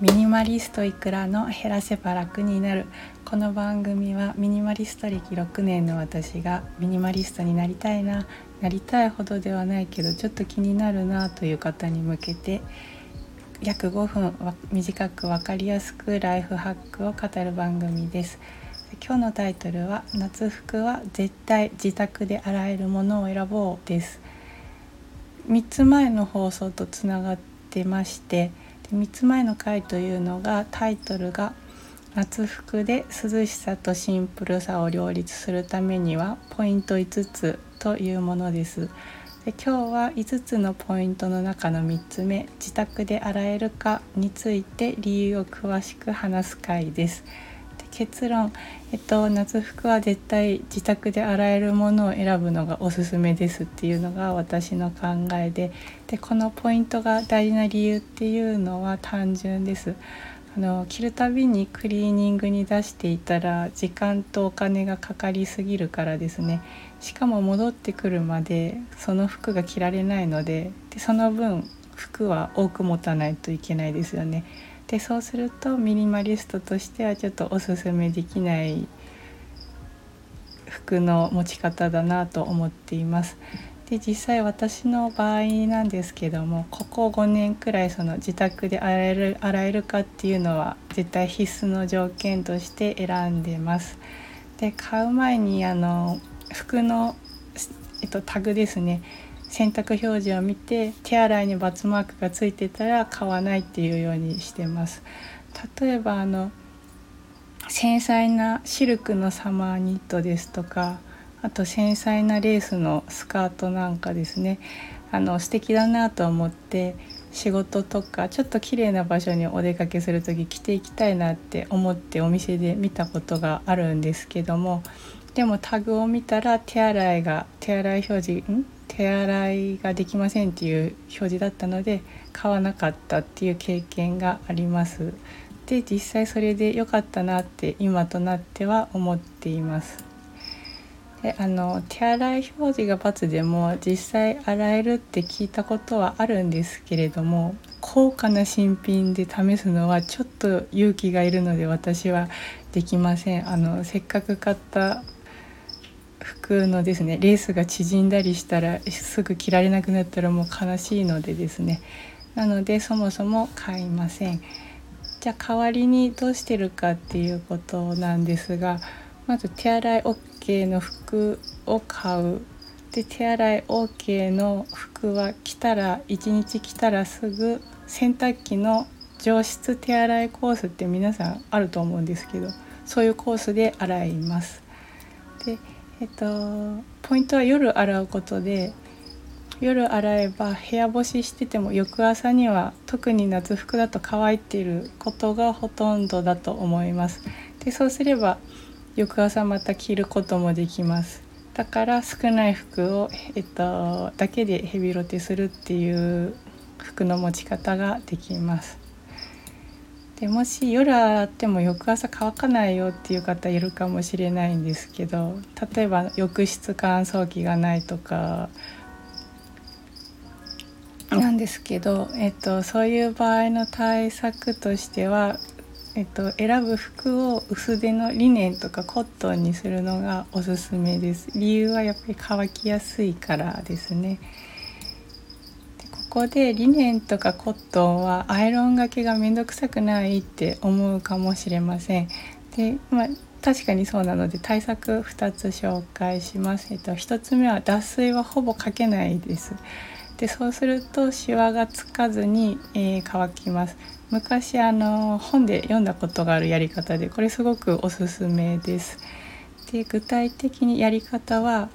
ミニマリストいくらの減らせば楽になる。この番組はミニマリスト歴6年の私がミニマリストになりたいななりたいほどではないけどちょっと気になるなという方に向けて約5分短く分かりやすくライフハックを語る番組です。今日のタイトルは夏服は絶対自宅で洗えるものを選ぼうです3つ前の放送とつながってまして3つ前の回というのがタイトルが「夏服で涼しさとシンプルさを両立するためにはポイント5つ」というものです。で今日は5つのポイントの中の3つ目「自宅で洗えるか」について理由を詳しく話す回です。結論、えっと、夏服は絶対自宅で洗えるものを選ぶのがおすすめですっていうのが私の考えででこのポイントが大事な理由っていうのは単純です。あの着るたびにクリーニングに出していたら時間とお金がかかりすぎるからですねしかも戻ってくるまでその服が着られないのででその分服は多く持たないといけないですよね。でそうするとミニマリストとしてはちょっとおすすめできない服の持ち方だなと思っています。で実際私の場合なんですけどもここ5年くらいその自宅で洗える洗えるかっていうのは絶対必須の条件として選んでます。で買う前にあの服の、えっと、タグですね洗濯表示を見て手洗いにバツマークがついてたら買わないっていうようにしてます。例えばあの繊細なシルクのサマーニットですとかあと繊細なレースのスカートなんかですね。あの素敵だなと思って仕事とかちょっと綺麗な場所にお出かけする時着ていきたいなって思ってお店で見たことがあるんですけどもでもタグを見たら手洗いが手洗い表示ん手洗いができませんっていう表示だったので買わなかったっていう経験があります。で実際それで良かったなって今となっては思っています。であの手洗い表示が×でも実際洗えるって聞いたことはあるんですけれども高価な新品で試すのはちょっと勇気がいるので私はできませんあのせっかく買った服のですねレースが縮んだりしたらすぐ着られなくなったらもう悲しいのでですね。なのでそもそも買いません。じゃあ代わりにどうしてるかっていうことなんですがまず手洗い OK の服を買う。で手洗い OK の服は着たら1日着たらすぐ洗濯機の上質手洗いコースって皆さんあると思うんですけどそういうコースで洗います。でえっとポイントは夜洗うことで夜洗えば部屋干ししてても翌朝には特に夏服だと乾いていることがほとんどだと思います。でそうすれば翌朝また着ることもできます。だから少ない服を、えっと、だけでヘビロテするっていう服の持ち方ができます。でもし夜洗っても翌朝乾かないよっていう方いるかもしれないんですけど例えば浴室乾燥機がないとか。なんですけど、えっと、そういう場合の対策としては、えっと、選ぶ服を薄手のリネンとかコットンにするのがおすすめです。理由はやっぱり乾きやすいからですね。こでリネンとかコットンはアイロンがけがめんどくさくないって思うかもしれません。で、まあ、確かにそうなので対策2つ紹介します。えっと、1つ目は脱水はほぼかけないです。でそうするとシワがつかずに、えー、乾きます。昔あの本で読んだことがあるやり方でこれすごくおすすめです。で具体的にやり方は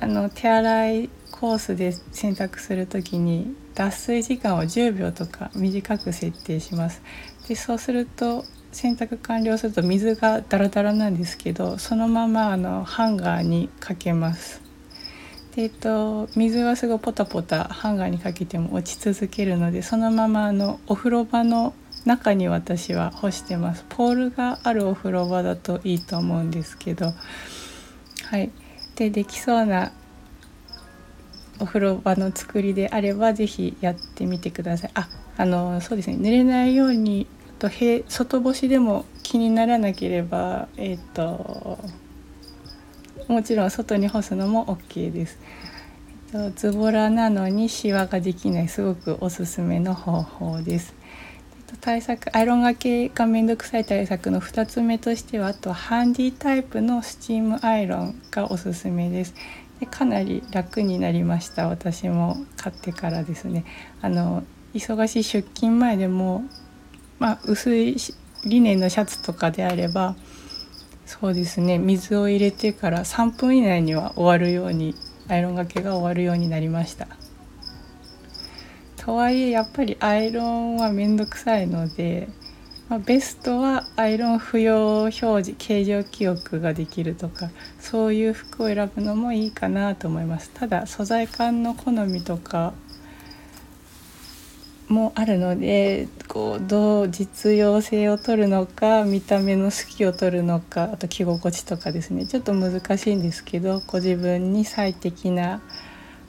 あの手洗いコースで選択する時に脱水時間を10秒とか短く設定します。でそうすると洗濯完了すると水がダラダラなんですけどそのままあのハンガーにかけます。でえっと、水はすごいポタポタハンガーにかけても落ち続けるのでそのままあのお風呂場の中に私は干してますポールがあるお風呂場だといいと思うんですけどはいでできそうなお風呂場の作りであれば是非やってみてくださいああのそうですね濡れないようにと外干しでも気にならなければえっ、ー、ともちろん外に干すのも OK です。ズボラなのにシワができないすごくおすすめの方法です。対策アイロンがけがめんどくさい対策の2つ目としてはあとハンディタイプのスチームアイロンがおすすめです。でかなり楽になりました私も買ってからですね。あの忙しい出勤前でも、まあ、薄いリネンのシャツとかであればそうですね水を入れてから3分以内には終わるようにアイロンがけが終わるようになりましたとはいえやっぱりアイロンは面倒くさいので、まあ、ベストはアイロン不要表示形状記憶ができるとかそういう服を選ぶのもいいかなと思いますただ素材感の好みとかもあるのでこうどう実用性を取るのか見た目の好きを取るのかあと着心地とかですねちょっと難しいんですけどご自分に最適な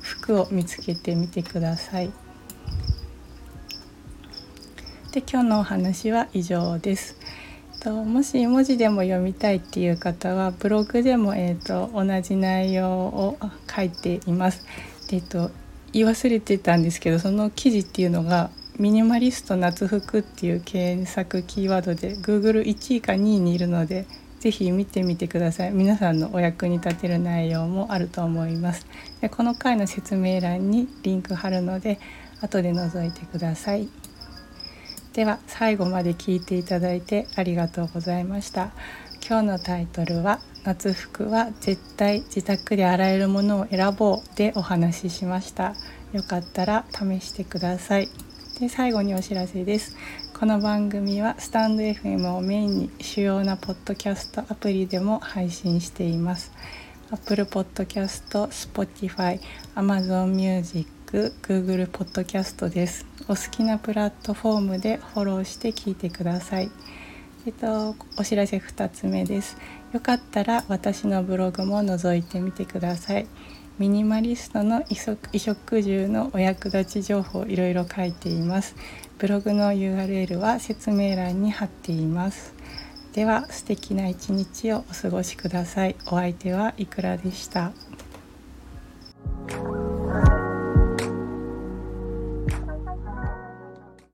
服を見つけてみてください。で今日のお話は以上です。ともし文字でも読みたいっていう方はブログでも、えーと、同じ内容を書いています。でえーと言い忘れてたんですけどその記事っていうのがミニマリスト夏服っていう検索キーワードで Google1 位か2位にいるので是非見てみてください皆さんのお役に立てる内容もあると思いますでこの回の説明欄にリンク貼るので後で覗いてくださいでは最後まで聞いていただいてありがとうございました。今日のタイトルは夏服は絶対自宅で洗えるものを選ぼうでお話ししました。よかったら試してください。で最後にお知らせです。この番組はスタンド FM をメインに主要なポッドキャストアプリでも配信しています。Apple Podcast、Spotify、Amazon Music、Google Podcast ですお好きなプラットフォームでフォローして聞いてくださいえっと、お知らせ2つ目です。よかったら私のブログも覗いてみてください。ミニマリストの衣食住のお役立ち情報いろいろ書いています。ブログの URL は説明欄に貼っています。では素敵な一日をお過ごしください。お相手はいくらでした。